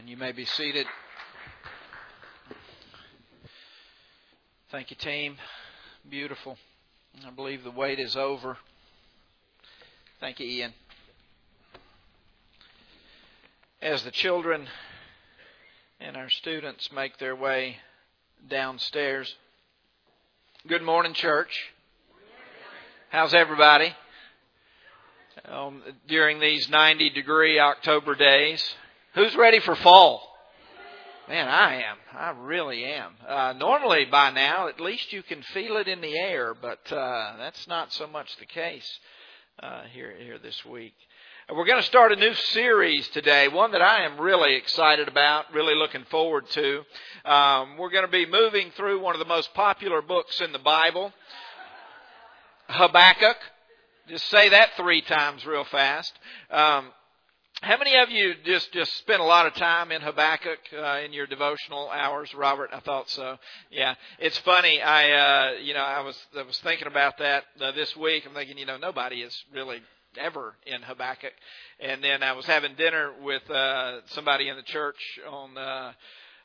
And you may be seated. Thank you, team. Beautiful. I believe the wait is over. Thank you, Ian. As the children and our students make their way downstairs, good morning, church. How's everybody? Um, during these 90 degree October days, Who's ready for fall? Man, I am. I really am. Uh, normally, by now, at least you can feel it in the air, but uh, that's not so much the case uh, here here this week. We're going to start a new series today, one that I am really excited about, really looking forward to. Um, we're going to be moving through one of the most popular books in the Bible, Habakkuk. Just say that three times real fast. Um, how many of you just just spent a lot of time in Habakkuk uh, in your devotional hours, Robert? I thought so. Yeah, it's funny. I uh, you know I was I was thinking about that uh, this week. I'm thinking you know nobody is really ever in Habakkuk, and then I was having dinner with uh, somebody in the church on. Uh,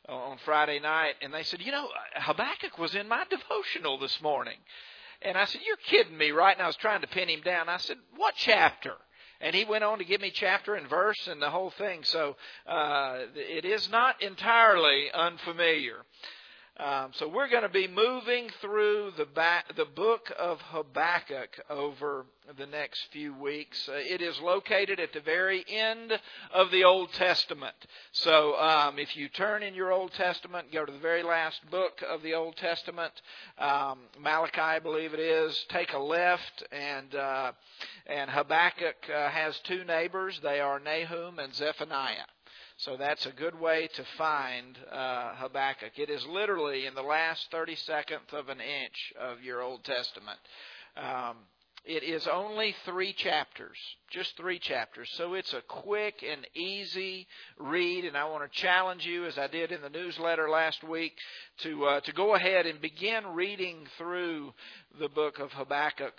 on Friday night, and they said, "You know, Habakkuk was in my devotional this morning," and I said, "You're kidding me, right?" And I was trying to pin him down. I said, "What chapter?" And he went on to give me chapter and verse and the whole thing. So uh, it is not entirely unfamiliar. Um, so we're going to be moving through the back, the book of Habakkuk over the next few weeks. Uh, it is located at the very end of the Old Testament. So um, if you turn in your Old Testament, go to the very last book of the Old Testament, um, Malachi, I believe it is. Take a left, and uh, and Habakkuk uh, has two neighbors. They are Nahum and Zephaniah. So that's a good way to find uh, Habakkuk. It is literally in the last 32nd of an inch of your Old Testament. Um, it is only three chapters, just three chapters. So it's a quick and easy read, and I want to challenge you, as I did in the newsletter last week, to uh, to go ahead and begin reading through the book of Habakkuk.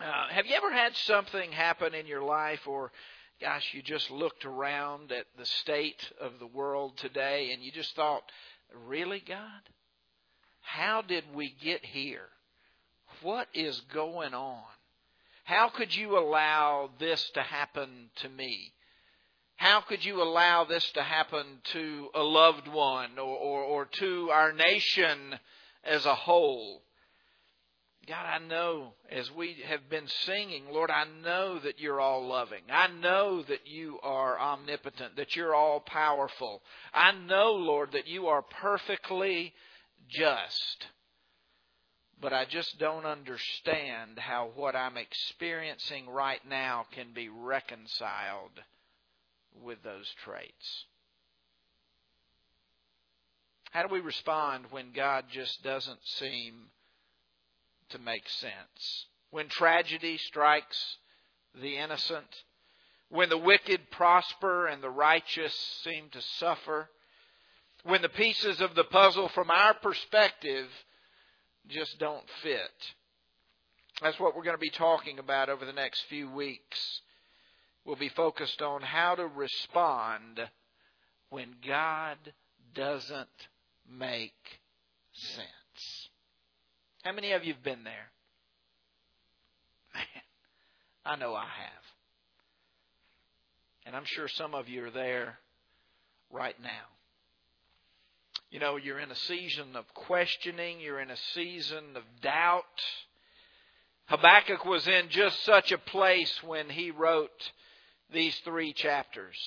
Uh, have you ever had something happen in your life, or gosh, you just looked around at the state of the world today and you just thought, really, God? How did we get here? What is going on? How could you allow this to happen to me? How could you allow this to happen to a loved one or, or, or to our nation as a whole? God, I know as we have been singing, Lord, I know that you're all loving. I know that you are omnipotent, that you're all powerful. I know, Lord, that you are perfectly just. But I just don't understand how what I'm experiencing right now can be reconciled with those traits. How do we respond when God just doesn't seem to make sense. When tragedy strikes the innocent, when the wicked prosper and the righteous seem to suffer, when the pieces of the puzzle from our perspective just don't fit. That's what we're going to be talking about over the next few weeks. We'll be focused on how to respond when God doesn't make sense. How many of you have been there? Man, I know I have. And I'm sure some of you are there right now. You know, you're in a season of questioning, you're in a season of doubt. Habakkuk was in just such a place when he wrote these three chapters.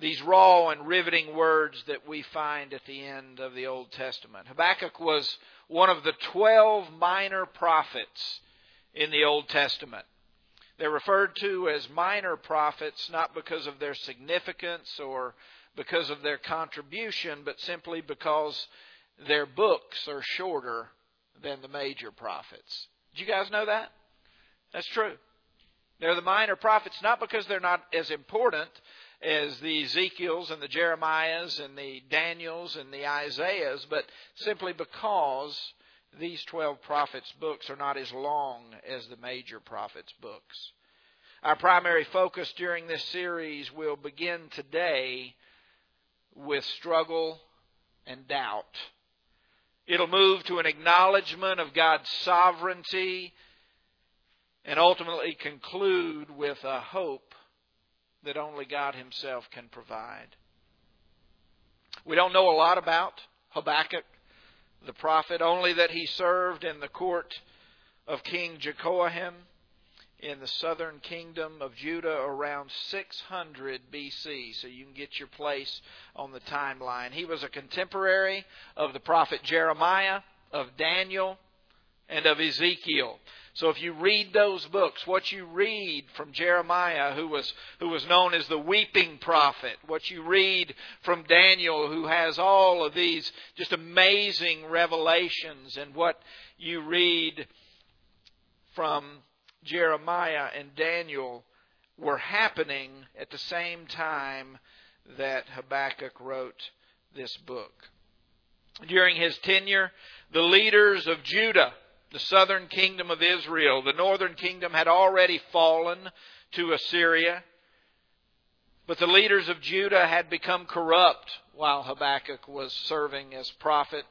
These raw and riveting words that we find at the end of the Old Testament. Habakkuk was one of the 12 minor prophets in the Old Testament. They're referred to as minor prophets not because of their significance or because of their contribution, but simply because their books are shorter than the major prophets. Did you guys know that? That's true. They're the minor prophets not because they're not as important as the Ezekiels and the Jeremiahs and the Daniels and the Isaiahs, but simply because these 12 prophets' books are not as long as the major prophets' books. Our primary focus during this series will begin today with struggle and doubt. It'll move to an acknowledgement of God's sovereignty and ultimately conclude with a hope that only God Himself can provide. We don't know a lot about Habakkuk, the prophet, only that he served in the court of King Jehoiakim in the southern kingdom of Judah around 600 BC. So you can get your place on the timeline. He was a contemporary of the prophet Jeremiah, of Daniel, and of Ezekiel. So if you read those books, what you read from Jeremiah, who was, who was known as the weeping prophet, what you read from Daniel, who has all of these just amazing revelations, and what you read from Jeremiah and Daniel were happening at the same time that Habakkuk wrote this book. During his tenure, the leaders of Judah, the southern kingdom of Israel, the northern kingdom had already fallen to Assyria, but the leaders of Judah had become corrupt while Habakkuk was serving as prophet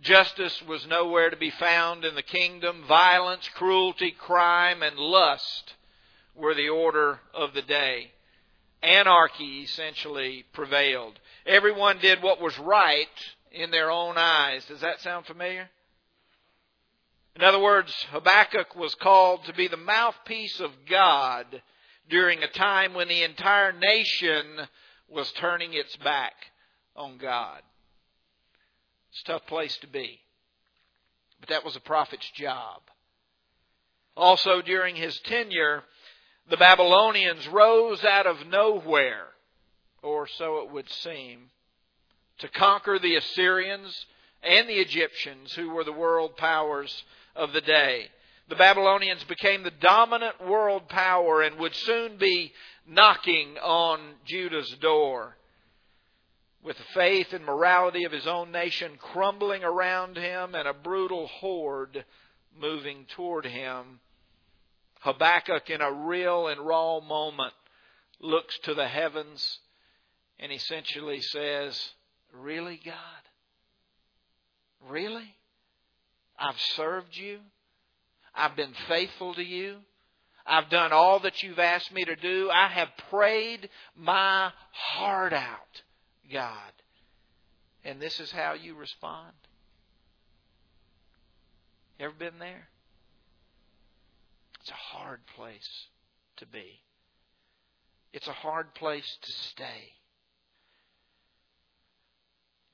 Justice was nowhere to be found in the kingdom. Violence, cruelty, crime, and lust were the order of the day. Anarchy essentially prevailed. Everyone did what was right in their own eyes. Does that sound familiar? In other words, Habakkuk was called to be the mouthpiece of God during a time when the entire nation was turning its back on God. It's a tough place to be. But that was a prophet's job. Also, during his tenure, the Babylonians rose out of nowhere, or so it would seem, to conquer the Assyrians and the Egyptians, who were the world powers of the day. The Babylonians became the dominant world power and would soon be knocking on Judah's door with the faith and morality of his own nation crumbling around him and a brutal horde moving toward him, Habakkuk, in a real and raw moment, looks to the heavens and essentially says, Really, God? Really? I've served you. I've been faithful to you. I've done all that you've asked me to do. I have prayed my heart out. God. And this is how you respond. Ever been there? It's a hard place to be. It's a hard place to stay.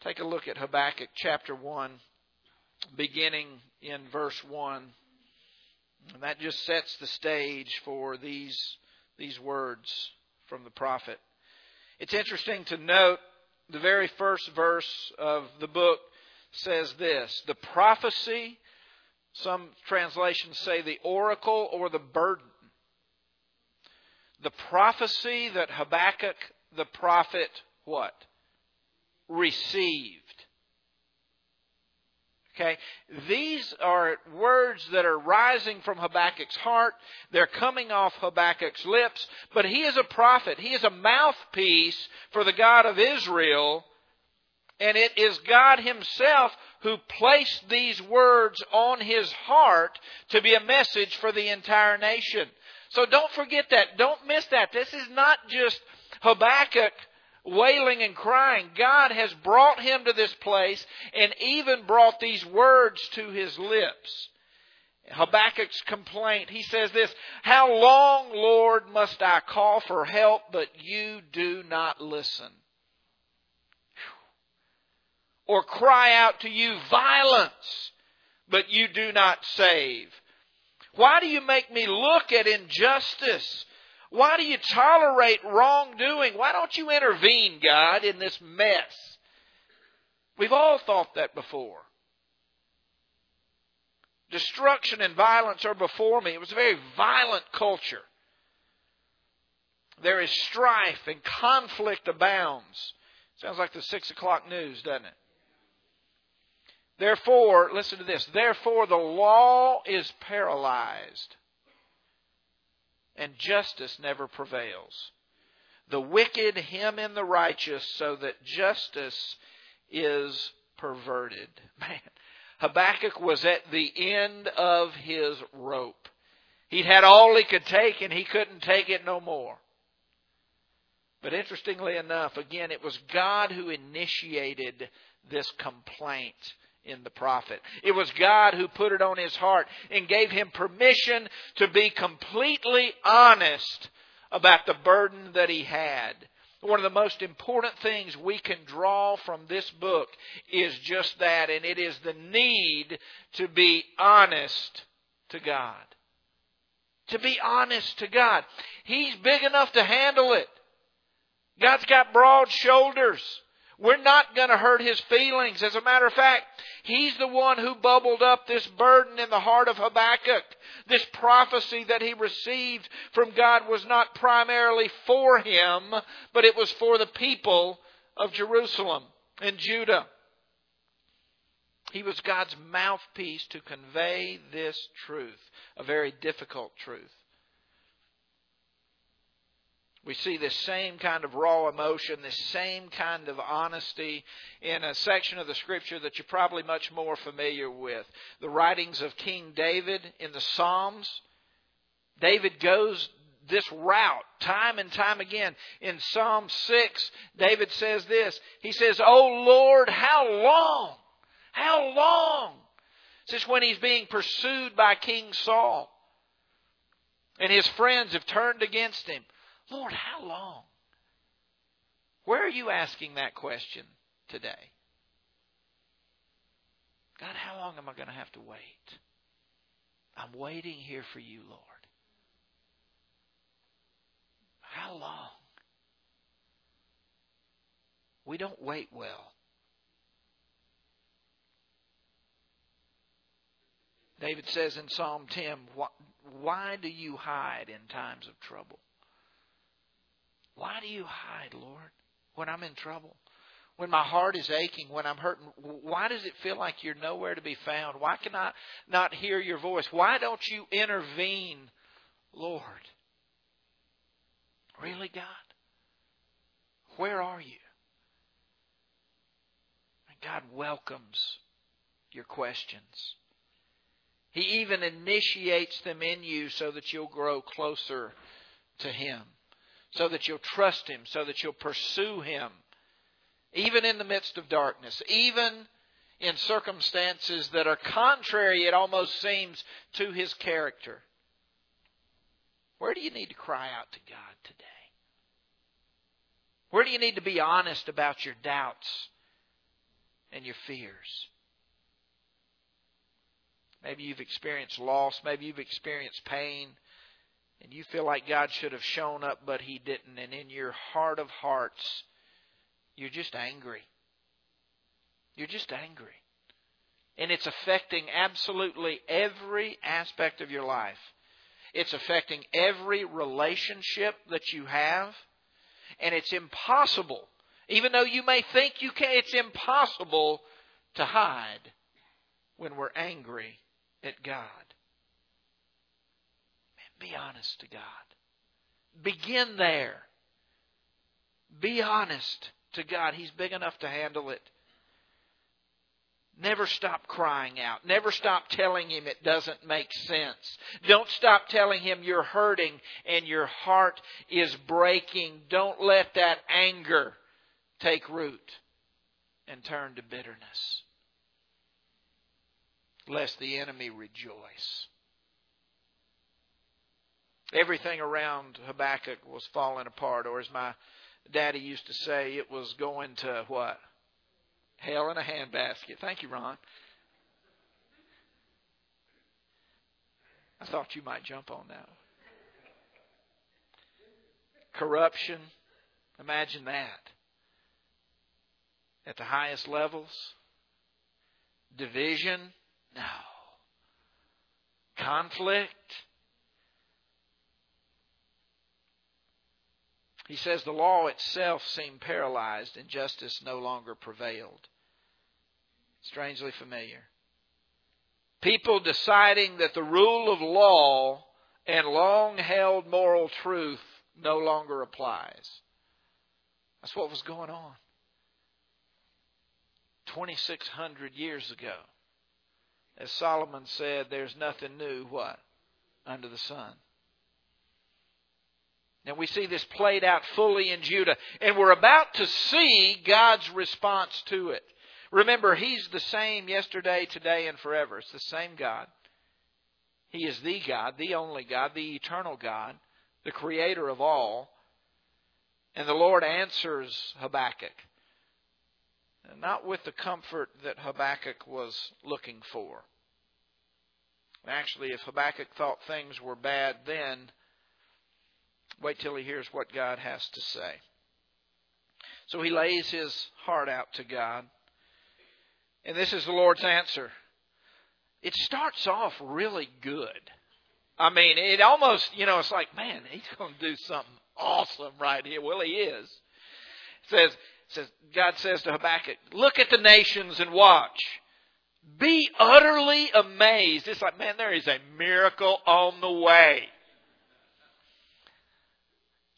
Take a look at Habakkuk chapter 1, beginning in verse 1. And that just sets the stage for these, these words from the prophet. It's interesting to note the very first verse of the book says this the prophecy, some translations say the oracle or the burden. The prophecy that Habakkuk the prophet what? Received. Okay? These are words that are rising from Habakkuk's heart. They're coming off Habakkuk's lips. But he is a prophet. He is a mouthpiece for the God of Israel. And it is God Himself who placed these words on His heart to be a message for the entire nation. So don't forget that. Don't miss that. This is not just Habakkuk wailing and crying. God has brought him to this place and even brought these words to his lips. Habakkuk's complaint, he says this, How long, Lord, must I call for help, but you do not listen? Or cry out to you violence, but you do not save? Why do you make me look at injustice why do you tolerate wrongdoing? Why don't you intervene, God, in this mess? We've all thought that before. Destruction and violence are before me. It was a very violent culture. There is strife and conflict abounds. Sounds like the six o'clock news, doesn't it? Therefore, listen to this. Therefore, the law is paralyzed and justice never prevails. the wicked him in the righteous, so that justice is perverted. Man, Habakkuk was at the end of his rope. He'd had all he could take and he couldn't take it no more. But interestingly enough, again, it was God who initiated this complaint in the prophet. It was God who put it on his heart and gave him permission to be completely honest about the burden that he had. One of the most important things we can draw from this book is just that, and it is the need to be honest to God. To be honest to God. He's big enough to handle it. God's got broad shoulders. We're not going to hurt his feelings. As a matter of fact, he's the one who bubbled up this burden in the heart of Habakkuk. This prophecy that he received from God was not primarily for him, but it was for the people of Jerusalem and Judah. He was God's mouthpiece to convey this truth, a very difficult truth we see this same kind of raw emotion, this same kind of honesty in a section of the scripture that you're probably much more familiar with. The writings of King David in the Psalms. David goes this route time and time again. In Psalm 6, David says this. He says, Oh Lord, how long? How long? This is when he's being pursued by King Saul. And his friends have turned against him. Lord, how long? Where are you asking that question today? God, how long am I going to have to wait? I'm waiting here for you, Lord. How long? We don't wait well. David says in Psalm 10, Why do you hide in times of trouble? Why do you hide, Lord, when I'm in trouble? When my heart is aching, when I'm hurting, why does it feel like you're nowhere to be found? Why can I not hear your voice? Why don't you intervene, Lord? Really, God? Where are you? God welcomes your questions. He even initiates them in you so that you'll grow closer to Him so that you'll trust Him, so that you'll pursue Him, even in the midst of darkness, even in circumstances that are contrary, it almost seems, to His character. Where do you need to cry out to God today? Where do you need to be honest about your doubts and your fears? Maybe you've experienced loss. Maybe you've experienced pain and you feel like God should have shown up, but He didn't, and in your heart of hearts, you're just angry. You're just angry. And it's affecting absolutely every aspect of your life. It's affecting every relationship that you have. And it's impossible, even though you may think you can, it's impossible to hide when we're angry at God. Be honest to God. Begin there. Be honest to God. He's big enough to handle it. Never stop crying out. Never stop telling him it doesn't make sense. Don't stop telling him you're hurting and your heart is breaking. Don't let that anger take root and turn to bitterness, lest the enemy rejoice. Everything around Habakkuk was falling apart, or as my daddy used to say, it was going to what? Hell in a handbasket. Thank you, Ron. I thought you might jump on that. Corruption. Imagine that. At the highest levels. Division. No. Conflict. He says the law itself seemed paralyzed and justice no longer prevailed. Strangely familiar. People deciding that the rule of law and long held moral truth no longer applies. That's what was going on. 2,600 years ago. As Solomon said, there's nothing new, what? Under the sun. Now we see this played out fully in Judah, and we're about to see God's response to it. Remember, He's the same yesterday, today, and forever. It's the same God. He is the God, the only God, the eternal God, the creator of all. And the Lord answers Habakkuk. Not with the comfort that Habakkuk was looking for. Actually, if Habakkuk thought things were bad then, wait till he hears what God has to say. So he lays his heart out to God. And this is the Lord's answer. It starts off really good. I mean, it almost, you know, it's like, man, he's going to do something awesome right here. Well, he is. It says, it says, God says to Habakkuk, look at the nations and watch. Be utterly amazed. It's like, man, there is a miracle on the way.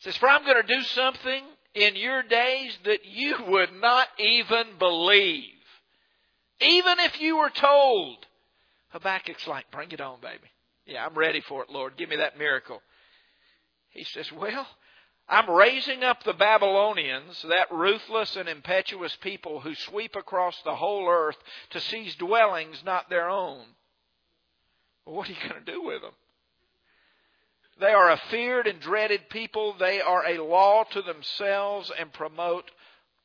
Says, for I'm going to do something in your days that you would not even believe. Even if you were told. Habakkuk's like, bring it on, baby. Yeah, I'm ready for it, Lord. Give me that miracle. He says, Well, I'm raising up the Babylonians, that ruthless and impetuous people who sweep across the whole earth to seize dwellings not their own. Well, what are you going to do with them? They are a feared and dreaded people. They are a law to themselves and promote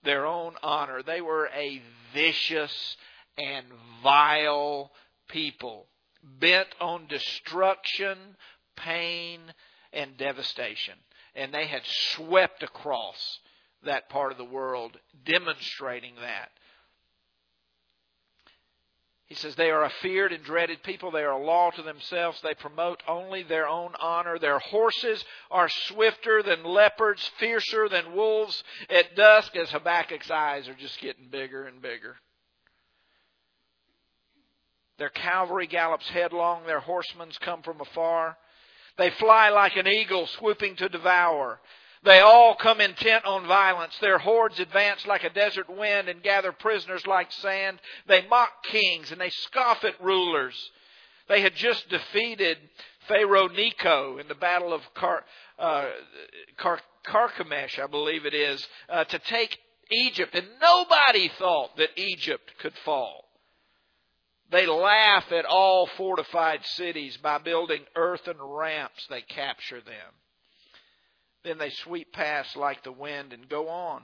their own honor. They were a vicious and vile people bent on destruction, pain, and devastation. And they had swept across that part of the world, demonstrating that. He says, They are a feared and dreaded people. They are a law to themselves. They promote only their own honor. Their horses are swifter than leopards, fiercer than wolves at dusk, as Habakkuk's eyes are just getting bigger and bigger. Their cavalry gallops headlong, their horsemen come from afar. They fly like an eagle swooping to devour. They all come intent on violence. Their hordes advance like a desert wind and gather prisoners like sand. They mock kings and they scoff at rulers. They had just defeated Pharaoh Necho in the Battle of Car, uh, Car, Carchemish, I believe it is, uh, to take Egypt, and nobody thought that Egypt could fall. They laugh at all fortified cities. By building earthen ramps, they capture them. Then they sweep past like the wind and go on.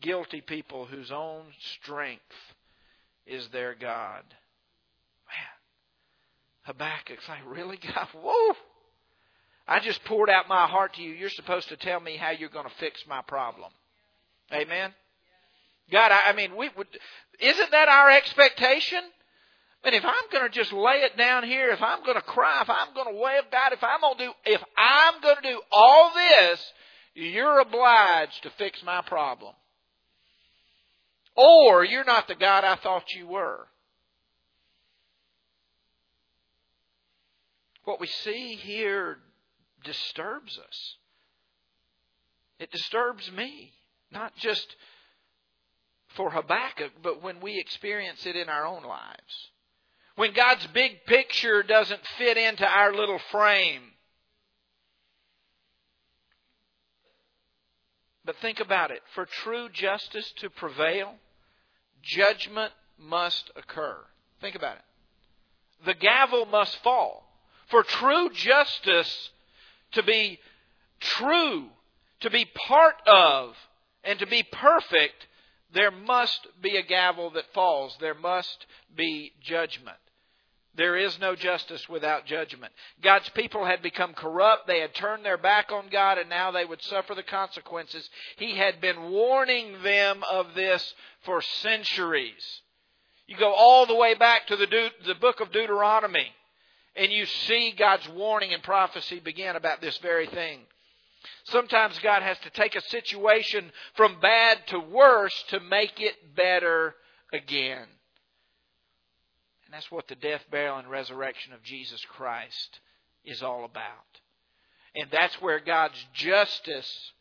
Guilty people whose own strength is their God. Man, Habakkuk's like, really, God? Whoa! I just poured out my heart to you. You're supposed to tell me how you're going to fix my problem. Amen? God, I, I mean, we would, isn't that our expectation? But if I'm going to just lay it down here, if I'm going to cry, if I'm going to wail, God, if I'm going to do, if I'm going to do all this, you're obliged to fix my problem. Or you're not the God I thought you were. What we see here disturbs us. It disturbs me. Not just for Habakkuk, but when we experience it in our own lives when God's big picture doesn't fit into our little frame. But think about it. For true justice to prevail, judgment must occur. Think about it. The gavel must fall. For true justice to be true, to be part of, and to be perfect, there must be a gavel that falls. There must be judgment. There is no justice without judgment. God's people had become corrupt. They had turned their back on God and now they would suffer the consequences. He had been warning them of this for centuries. You go all the way back to the, the book of Deuteronomy and you see God's warning and prophecy begin about this very thing. Sometimes God has to take a situation from bad to worse to make it better again. And that's what the death, burial, and resurrection of Jesus Christ is all about. And that's where God's justice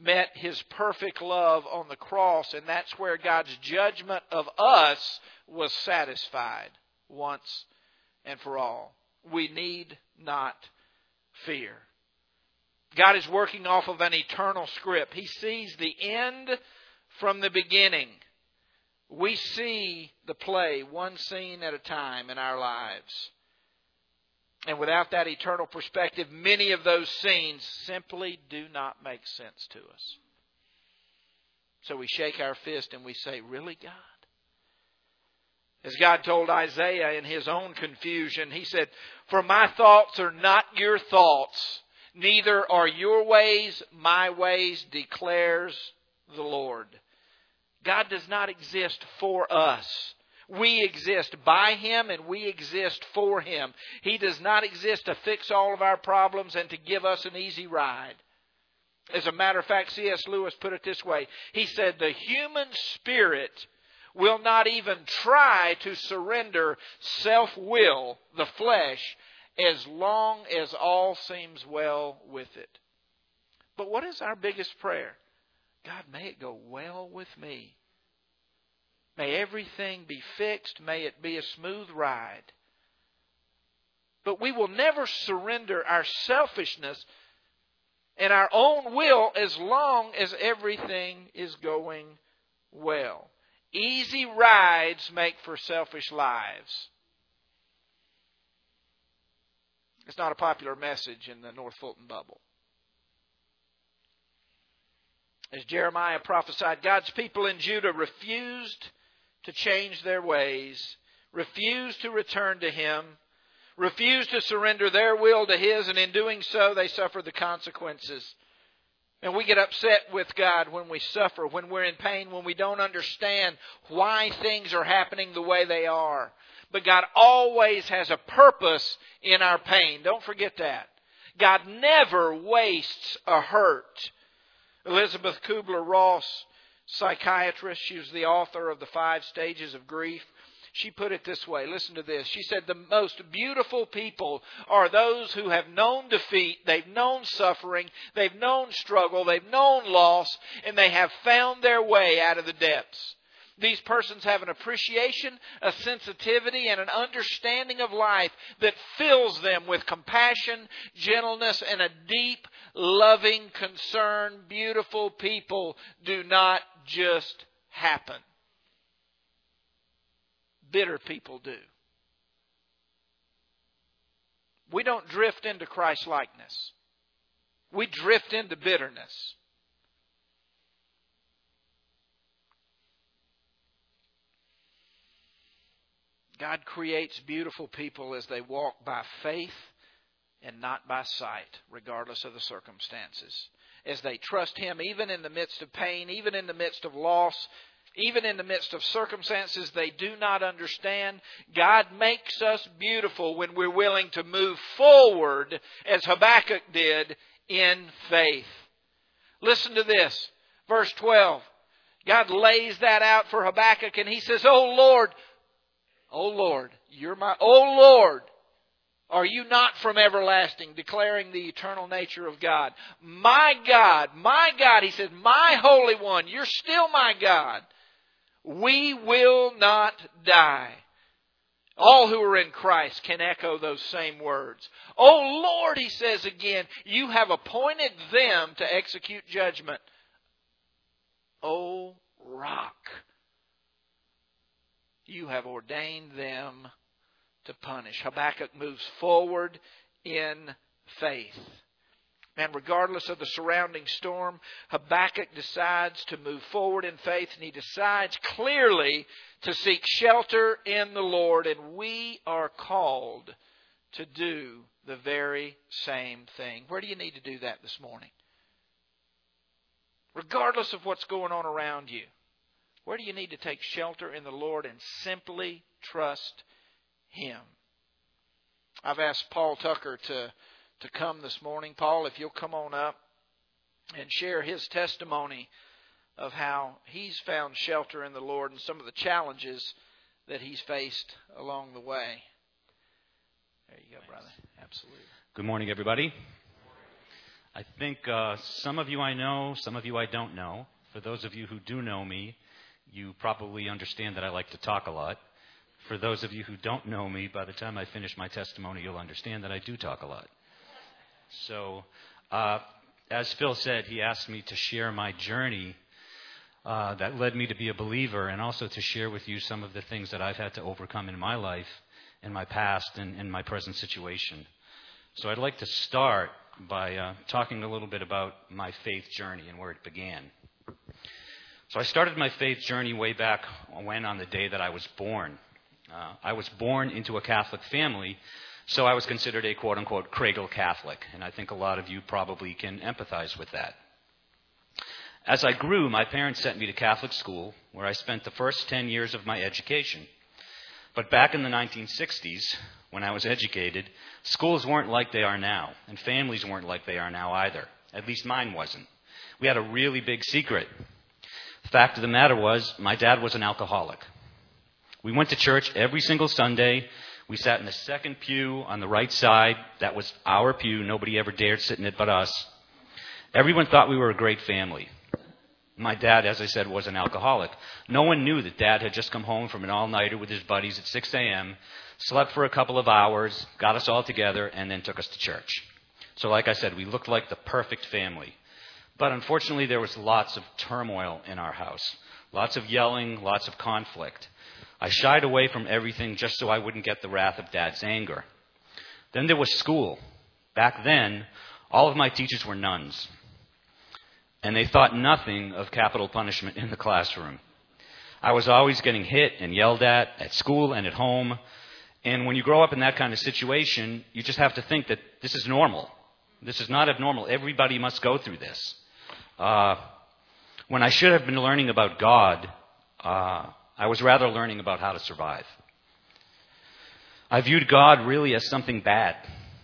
met his perfect love on the cross, and that's where God's judgment of us was satisfied once and for all. We need not fear. God is working off of an eternal script. He sees the end from the beginning. We see the play one scene at a time in our lives. And without that eternal perspective, many of those scenes simply do not make sense to us. So we shake our fist and we say, Really, God? As God told Isaiah in his own confusion, he said, For my thoughts are not your thoughts, neither are your ways my ways, declares the Lord. God does not exist for us. We exist by Him and we exist for Him. He does not exist to fix all of our problems and to give us an easy ride. As a matter of fact, C.S. Lewis put it this way He said, The human spirit will not even try to surrender self will, the flesh, as long as all seems well with it. But what is our biggest prayer? God, may it go well with me. May everything be fixed. May it be a smooth ride. But we will never surrender our selfishness and our own will as long as everything is going well. Easy rides make for selfish lives. It's not a popular message in the North Fulton bubble. As Jeremiah prophesied, God's people in Judah refused to change their ways, refused to return to Him, refused to surrender their will to His, and in doing so, they suffered the consequences. And we get upset with God when we suffer, when we're in pain, when we don't understand why things are happening the way they are. But God always has a purpose in our pain. Don't forget that. God never wastes a hurt. Elisabeth Kubler Ross psychiatrist. She was the author of The Five Stages of Grief. She put it this way listen to this. She said, The most beautiful people are those who have known defeat, they've known suffering, they've known struggle, they've known loss, and they have found their way out of the depths. These persons have an appreciation, a sensitivity, and an understanding of life that fills them with compassion, gentleness, and a deep, loving concern. Beautiful people do not just happen. Bitter people do. We don't drift into Christ likeness. We drift into bitterness. God creates beautiful people as they walk by faith and not by sight, regardless of the circumstances. As they trust Him, even in the midst of pain, even in the midst of loss, even in the midst of circumstances they do not understand, God makes us beautiful when we're willing to move forward, as Habakkuk did, in faith. Listen to this. Verse 12. God lays that out for Habakkuk and he says, Oh Lord, O Lord, you're my, O Lord, are you not from everlasting, declaring the eternal nature of God? My God, my God, he says, my Holy One, you're still my God. We will not die. All who are in Christ can echo those same words. Oh Lord, he says again, you have appointed them to execute judgment. O rock you have ordained them to punish. Habakkuk moves forward in faith. And regardless of the surrounding storm, Habakkuk decides to move forward in faith and he decides clearly to seek shelter in the Lord. And we are called to do the very same thing. Where do you need to do that this morning? Regardless of what's going on around you. Where do you need to take shelter in the Lord and simply trust Him? I've asked Paul Tucker to, to come this morning. Paul, if you'll come on up and share his testimony of how he's found shelter in the Lord and some of the challenges that he's faced along the way. There you go, brother. Absolutely. Good morning, everybody. I think uh, some of you I know, some of you I don't know. For those of you who do know me, you probably understand that I like to talk a lot. For those of you who don't know me, by the time I finish my testimony, you'll understand that I do talk a lot. So, uh, as Phil said, he asked me to share my journey uh, that led me to be a believer and also to share with you some of the things that I've had to overcome in my life, in my past, and in my present situation. So, I'd like to start by uh, talking a little bit about my faith journey and where it began. So, I started my faith journey way back when on the day that I was born. Uh, I was born into a Catholic family, so I was considered a quote unquote cradle Catholic, and I think a lot of you probably can empathize with that. As I grew, my parents sent me to Catholic school, where I spent the first 10 years of my education. But back in the 1960s, when I was educated, schools weren't like they are now, and families weren't like they are now either. At least mine wasn't. We had a really big secret. Fact of the matter was, my dad was an alcoholic. We went to church every single Sunday. We sat in the second pew on the right side. That was our pew. Nobody ever dared sit in it but us. Everyone thought we were a great family. My dad, as I said, was an alcoholic. No one knew that dad had just come home from an all nighter with his buddies at 6 a.m., slept for a couple of hours, got us all together, and then took us to church. So, like I said, we looked like the perfect family. But unfortunately, there was lots of turmoil in our house lots of yelling, lots of conflict. I shied away from everything just so I wouldn't get the wrath of Dad's anger. Then there was school. Back then, all of my teachers were nuns, and they thought nothing of capital punishment in the classroom. I was always getting hit and yelled at at school and at home. And when you grow up in that kind of situation, you just have to think that this is normal. This is not abnormal. Everybody must go through this. Uh, when I should have been learning about God, uh, I was rather learning about how to survive. I viewed God really as something bad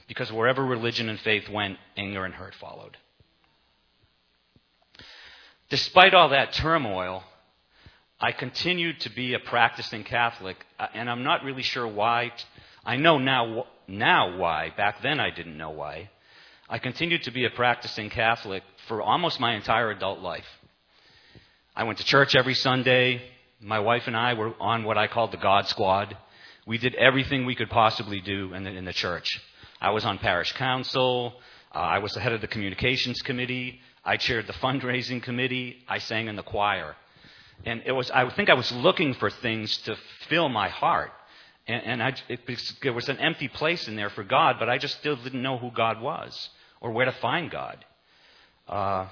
because wherever religion and faith went, anger and hurt followed. Despite all that turmoil, I continued to be a practicing Catholic, uh, and I'm not really sure why. I know now, now why. Back then, I didn't know why. I continued to be a practicing Catholic for almost my entire adult life. I went to church every Sunday. My wife and I were on what I called the God Squad. We did everything we could possibly do in the, in the church. I was on parish council. Uh, I was the head of the communications committee. I chaired the fundraising committee. I sang in the choir. And it was, I think I was looking for things to fill my heart. And, and I, it, there was an empty place in there for God, but I just still didn't know who God was or where to find God. Uh,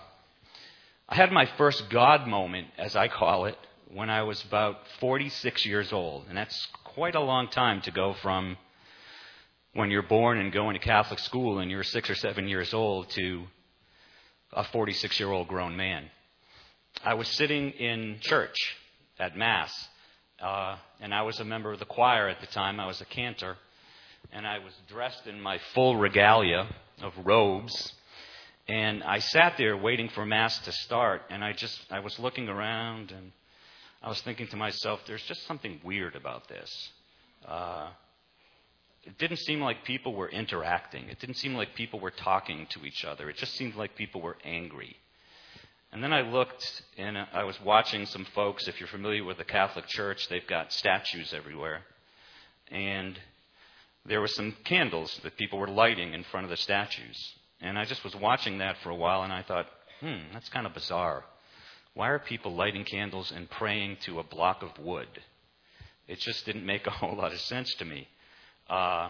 I had my first God moment, as I call it, when I was about 46 years old. And that's quite a long time to go from when you're born and going to Catholic school and you're six or seven years old to a 46 year old grown man. I was sitting in church at Mass, uh, and I was a member of the choir at the time. I was a cantor, and I was dressed in my full regalia of robes. And I sat there waiting for Mass to start, and I just I was looking around and I was thinking to myself, there's just something weird about this. Uh, it didn't seem like people were interacting. It didn't seem like people were talking to each other. It just seemed like people were angry. And then I looked and I was watching some folks. If you're familiar with the Catholic Church, they've got statues everywhere. And there were some candles that people were lighting in front of the statues. And I just was watching that for a while and I thought, hmm, that's kind of bizarre. Why are people lighting candles and praying to a block of wood? It just didn't make a whole lot of sense to me. Uh,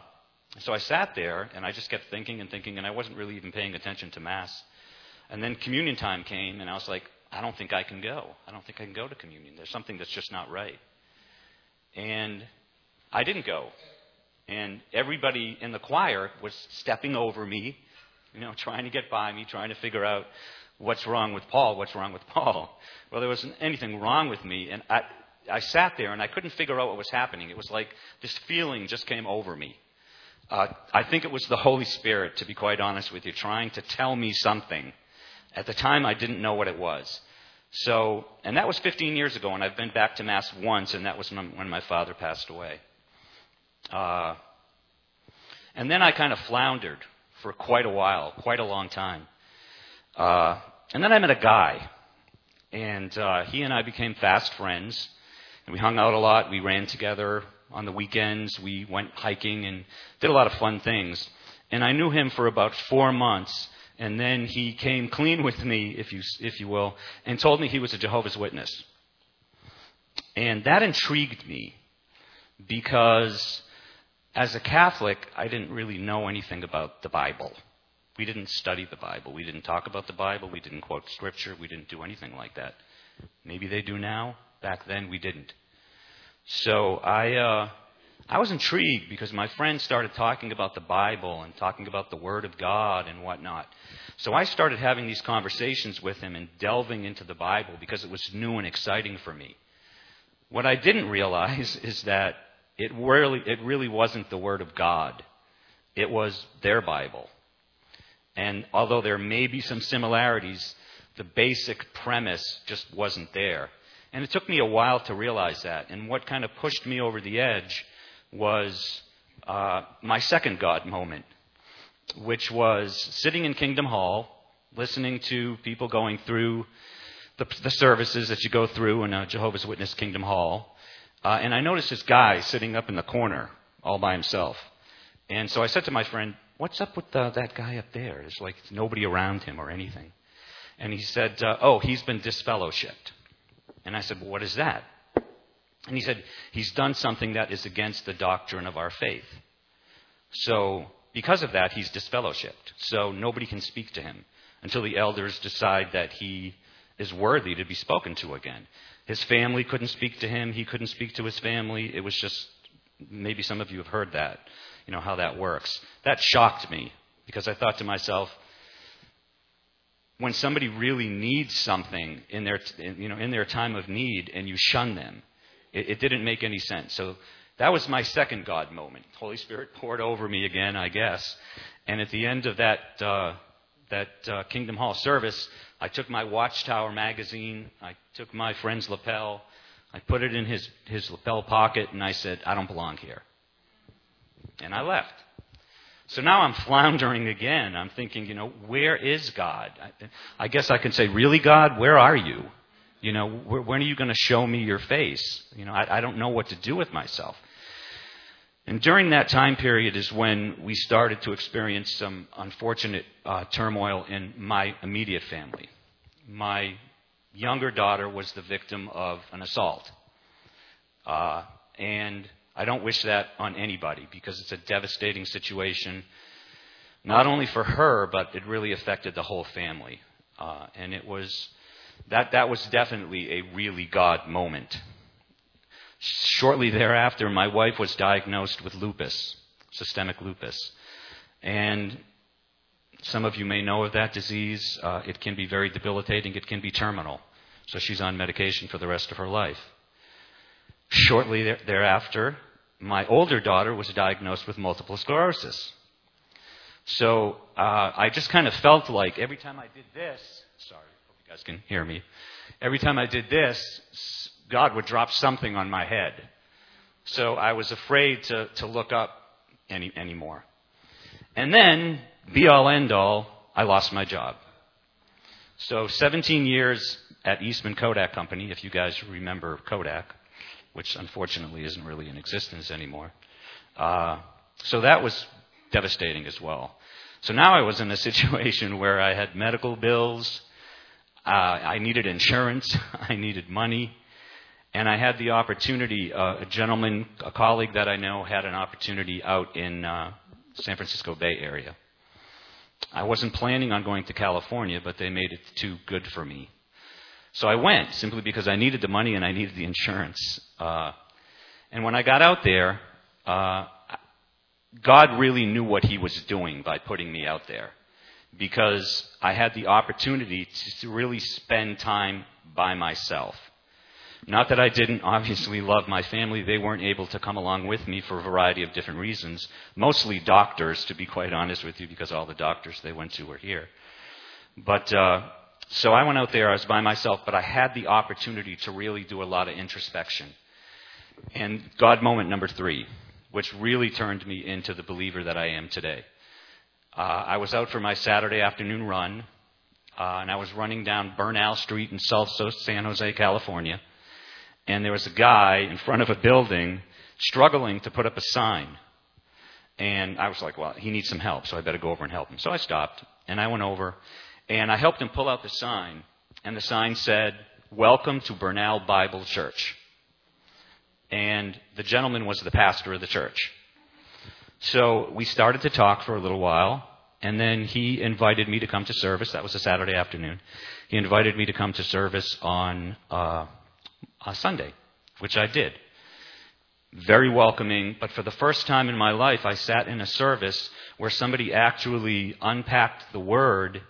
so I sat there and I just kept thinking and thinking, and I wasn't really even paying attention to Mass. And then communion time came, and I was like, I don't think I can go. I don't think I can go to communion. There's something that's just not right. And I didn't go. And everybody in the choir was stepping over me, you know, trying to get by me, trying to figure out what's wrong with Paul? What's wrong with Paul? Well, there wasn't anything wrong with me. And I, I sat there and I couldn't figure out what was happening. It was like this feeling just came over me. Uh, I think it was the Holy Spirit, to be quite honest with you, trying to tell me something. At the time, I didn't know what it was. So, and that was 15 years ago, and I've been back to Mass once, and that was when my father passed away. Uh, and then I kind of floundered for quite a while, quite a long time. Uh, and then I met a guy, and uh, he and I became fast friends. And we hung out a lot. We ran together on the weekends. We went hiking and did a lot of fun things. And I knew him for about four months. And then he came clean with me, if you, if you will, and told me he was a Jehovah's Witness. And that intrigued me because as a Catholic, I didn't really know anything about the Bible. We didn't study the Bible. We didn't talk about the Bible. We didn't quote Scripture. We didn't do anything like that. Maybe they do now. Back then, we didn't. So I, uh, I was intrigued because my friends started talking about the Bible and talking about the Word of God and whatnot. So I started having these conversations with him and delving into the Bible because it was new and exciting for me. What I didn't realize is that it really, it really wasn't the Word of God. It was their Bible. And although there may be some similarities, the basic premise just wasn't there. And it took me a while to realize that. And what kind of pushed me over the edge was uh, my second God moment, which was sitting in Kingdom Hall, listening to people going through the, the services that you go through in a Jehovah's Witness Kingdom Hall. Uh, and I noticed this guy sitting up in the corner all by himself. And so I said to my friend, What's up with uh, that guy up there? There's like nobody around him or anything. And he said, uh, Oh, he's been disfellowshipped. And I said, well, What is that? And he said, He's done something that is against the doctrine of our faith. So, because of that, he's disfellowshipped. So, nobody can speak to him until the elders decide that he is worthy to be spoken to again. His family couldn't speak to him. He couldn't speak to his family. It was just, maybe some of you have heard that, you know, how that works. That shocked me because I thought to myself, when somebody really needs something in their, you know, in their time of need and you shun them, it, it didn't make any sense. So that was my second God moment. Holy Spirit poured over me again, I guess. And at the end of that, uh, that uh, Kingdom Hall service, I took my Watchtower magazine, I took my friend's lapel, I put it in his, his lapel pocket, and I said, I don't belong here. And I left. So now I'm floundering again. I'm thinking, you know, where is God? I, I guess I can say, really, God, where are you? You know, when are you going to show me your face? You know, I, I don't know what to do with myself. And during that time period is when we started to experience some unfortunate uh, turmoil in my immediate family. My younger daughter was the victim of an assault. Uh, and I don't wish that on anybody because it's a devastating situation, not only for her, but it really affected the whole family. Uh, and it was that that was definitely a really God moment. Shortly thereafter, my wife was diagnosed with lupus, systemic lupus. And some of you may know of that disease. Uh, it can be very debilitating, it can be terminal. So she's on medication for the rest of her life. Shortly thereafter, my older daughter was diagnosed with multiple sclerosis. So uh, I just kind of felt like every time I did this, sorry, hope you guys can hear me. Every time I did this, God would drop something on my head. So I was afraid to, to look up any anymore. And then, be all end all, I lost my job. So 17 years at Eastman Kodak Company, if you guys remember Kodak, which unfortunately isn't really in existence anymore. Uh, so that was devastating as well. So now I was in a situation where I had medical bills, uh, I needed insurance, I needed money, and I had the opportunity. Uh, a gentleman, a colleague that I know, had an opportunity out in uh, San Francisco Bay Area. I wasn't planning on going to California, but they made it too good for me. So I went simply because I needed the money and I needed the insurance. Uh, and when I got out there, uh, God really knew what He was doing by putting me out there because I had the opportunity to, to really spend time by myself. Not that I didn't obviously love my family, they weren't able to come along with me for a variety of different reasons. Mostly doctors, to be quite honest with you, because all the doctors they went to were here. But uh, so I went out there, I was by myself, but I had the opportunity to really do a lot of introspection. And God moment number three, which really turned me into the believer that I am today. Uh, I was out for my Saturday afternoon run. uh, and I was running down Bernal Street in South San Jose, California, and there was a guy in front of a building struggling to put up a sign. And I was like, well, he needs some help, so I better go over and help him. So I stopped, and I went over, and I helped him pull out the sign. And the sign said, Welcome to Bernal Bible Church. And the gentleman was the pastor of the church. So we started to talk for a little while, and then he invited me to come to service. That was a Saturday afternoon. He invited me to come to service on uh, a Sunday, which I did very welcoming, but for the first time in my life, I sat in a service where somebody actually unpacked the word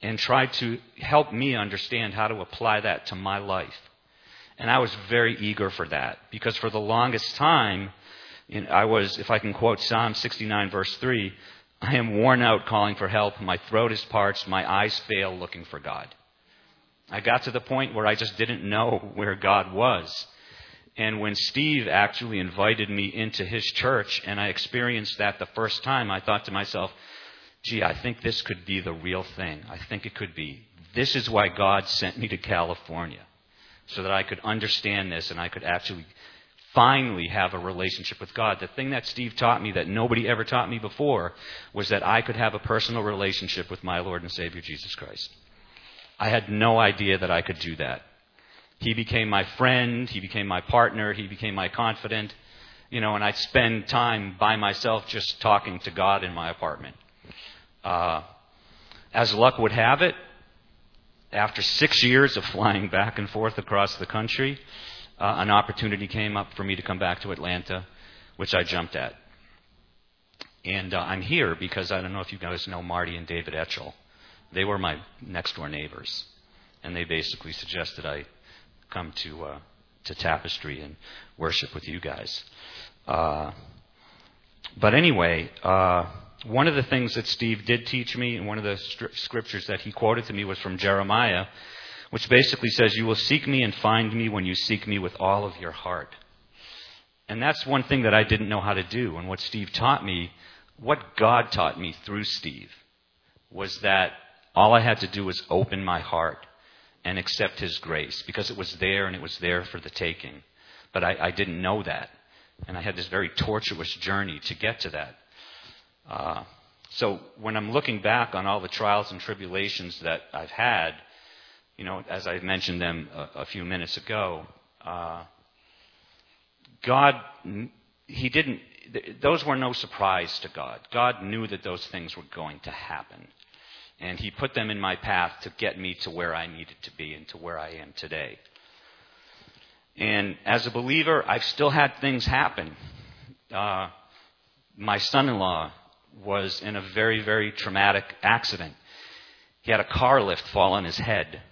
and tried to help me understand how to apply that to my life. And I was very eager for that because for the longest time, you know, I was, if I can quote Psalm 69, verse 3, I am worn out calling for help. My throat is parched. My eyes fail looking for God. I got to the point where I just didn't know where God was. And when Steve actually invited me into his church and I experienced that the first time, I thought to myself, gee, I think this could be the real thing. I think it could be. This is why God sent me to California, so that I could understand this and I could actually finally have a relationship with God. The thing that Steve taught me that nobody ever taught me before was that I could have a personal relationship with my Lord and Savior Jesus Christ. I had no idea that I could do that. He became my friend. He became my partner. He became my confidant. You know, and I'd spend time by myself just talking to God in my apartment. Uh, as luck would have it, after six years of flying back and forth across the country, uh, an opportunity came up for me to come back to Atlanta, which I jumped at. And uh, I'm here because I don't know if you guys know Marty and David Etchell. They were my next door neighbors. And they basically suggested I come to uh, to Tapestry and worship with you guys. Uh, but anyway, uh, one of the things that Steve did teach me, and one of the stri- scriptures that he quoted to me was from Jeremiah, which basically says, "You will seek me and find me when you seek me with all of your heart." And that's one thing that I didn't know how to do. And what Steve taught me, what God taught me through Steve, was that all I had to do was open my heart and accept His grace because it was there and it was there for the taking. But I, I didn't know that. And I had this very tortuous journey to get to that. Uh, so when I'm looking back on all the trials and tribulations that I've had, you know, as I mentioned them a, a few minutes ago, uh, God, He didn't, those were no surprise to God. God knew that those things were going to happen. And He put them in my path to get me to where I needed to be and to where I am today. And as a believer, I've still had things happen. Uh, my son in law was in a very, very traumatic accident. He had a car lift fall on his head.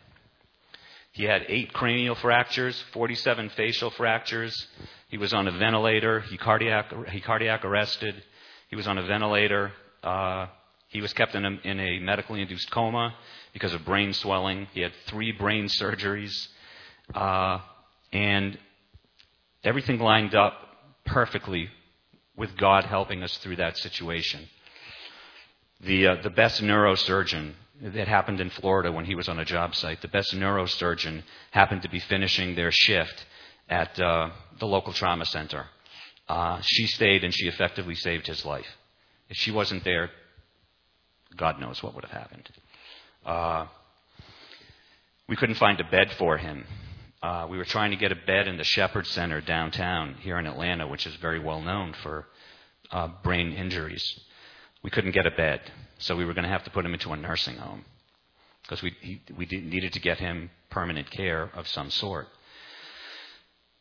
He had eight cranial fractures, 47 facial fractures. He was on a ventilator. He cardiac, he cardiac arrested. He was on a ventilator. Uh, he was kept in a, in a medically induced coma because of brain swelling. He had three brain surgeries. Uh, and everything lined up perfectly with God helping us through that situation. The, uh, the best neurosurgeon, that happened in Florida when he was on a job site, the best neurosurgeon happened to be finishing their shift at uh, the local trauma center. Uh, she stayed and she effectively saved his life. If she wasn't there, God knows what would have happened. Uh, we couldn't find a bed for him. Uh, we were trying to get a bed in the Shepherd Center downtown here in Atlanta, which is very well known for uh, brain injuries. We couldn't get a bed, so we were going to have to put him into a nursing home because we, he, we needed to get him permanent care of some sort.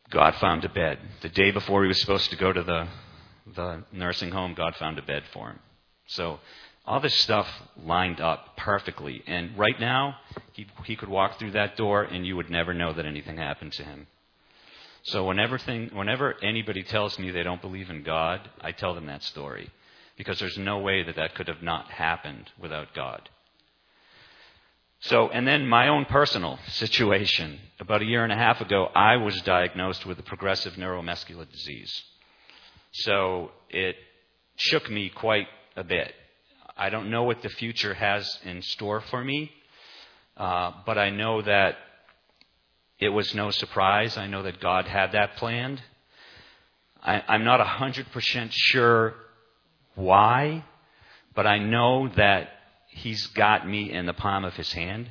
God found a bed. The day before he was supposed to go to the, the nursing home, God found a bed for him. So all this stuff lined up perfectly. And right now, he, he could walk through that door and you would never know that anything happened to him. So whenever, thing, whenever anybody tells me they don't believe in God, I tell them that story. Because there's no way that that could have not happened without God. So, and then my own personal situation. About a year and a half ago, I was diagnosed with a progressive neuromuscular disease. So it shook me quite a bit. I don't know what the future has in store for me, Uh, but I know that it was no surprise. I know that God had that planned. I, I'm not 100% sure why, but I know that He's got me in the palm of His hand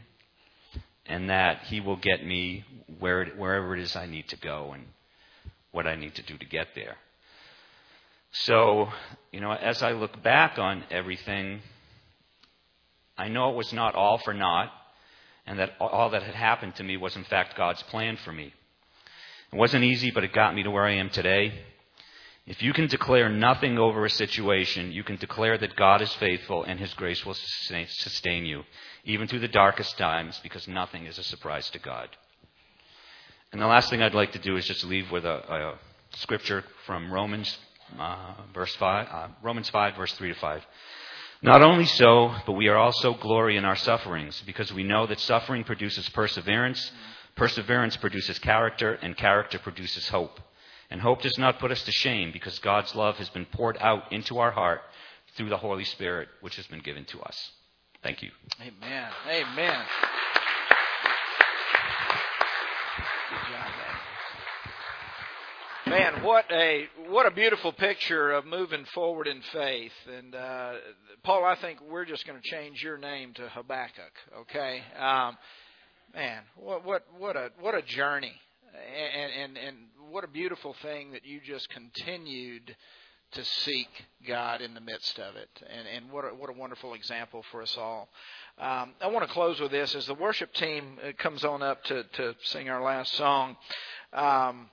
and that He will get me where, wherever it is I need to go and what I need to do to get there. So, you know, as I look back on everything, I know it was not all for naught, and that all that had happened to me was, in fact, God's plan for me. It wasn't easy, but it got me to where I am today. If you can declare nothing over a situation, you can declare that God is faithful and His grace will sustain you, even through the darkest times, because nothing is a surprise to God. And the last thing I'd like to do is just leave with a, a scripture from Romans uh, verse 5, uh, Romans 5, verse 3 to 5. Not only so, but we are also glory in our sufferings, because we know that suffering produces perseverance, perseverance produces character, and character produces hope. And hope does not put us to shame, because God's love has been poured out into our heart through the Holy Spirit, which has been given to us. Thank you. Amen. Amen. Man, what a what a beautiful picture of moving forward in faith. And uh, Paul, I think we're just going to change your name to Habakkuk. Okay, um, man, what what what a what a journey, and and and what a beautiful thing that you just continued to seek God in the midst of it, and and what a, what a wonderful example for us all. Um, I want to close with this as the worship team uh, comes on up to to sing our last song. Um,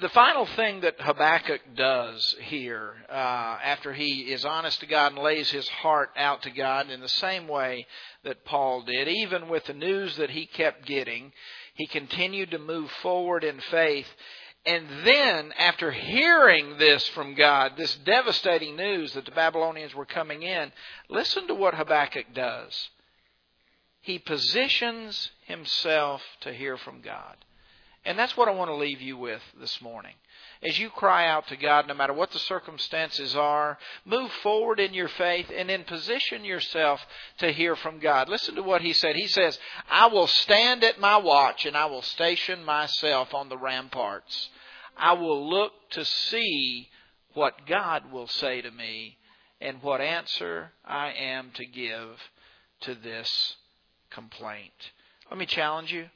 the final thing that Habakkuk does here, uh, after he is honest to God and lays his heart out to God in the same way that Paul did, even with the news that he kept getting, he continued to move forward in faith. And then, after hearing this from God, this devastating news that the Babylonians were coming in, listen to what Habakkuk does. He positions himself to hear from God. And that's what I want to leave you with this morning. As you cry out to God, no matter what the circumstances are, move forward in your faith and then position yourself to hear from God. Listen to what he said. He says, I will stand at my watch and I will station myself on the ramparts. I will look to see what God will say to me and what answer I am to give to this complaint. Let me challenge you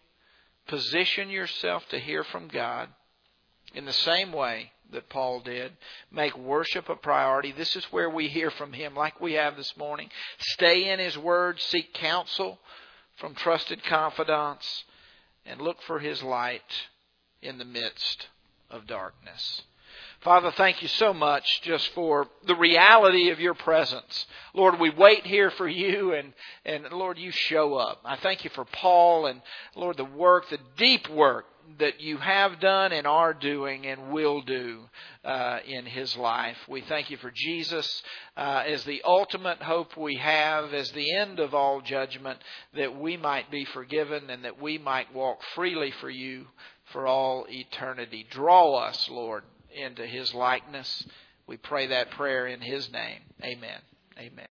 position yourself to hear from God in the same way that Paul did. Make worship a priority. This is where we hear from him, like we have this morning. Stay in his word, seek counsel from trusted confidants, and look for his light in the midst of darkness. Father, thank you so much just for the reality of your presence. Lord, we wait here for you and, and Lord, you show up. I thank you for Paul and Lord, the work, the deep work that you have done and are doing and will do uh, in his life. We thank you for Jesus uh, as the ultimate hope we have, as the end of all judgment, that we might be forgiven and that we might walk freely for you for all eternity. Draw us, Lord, into his likeness. We pray that prayer in his name. Amen. Amen.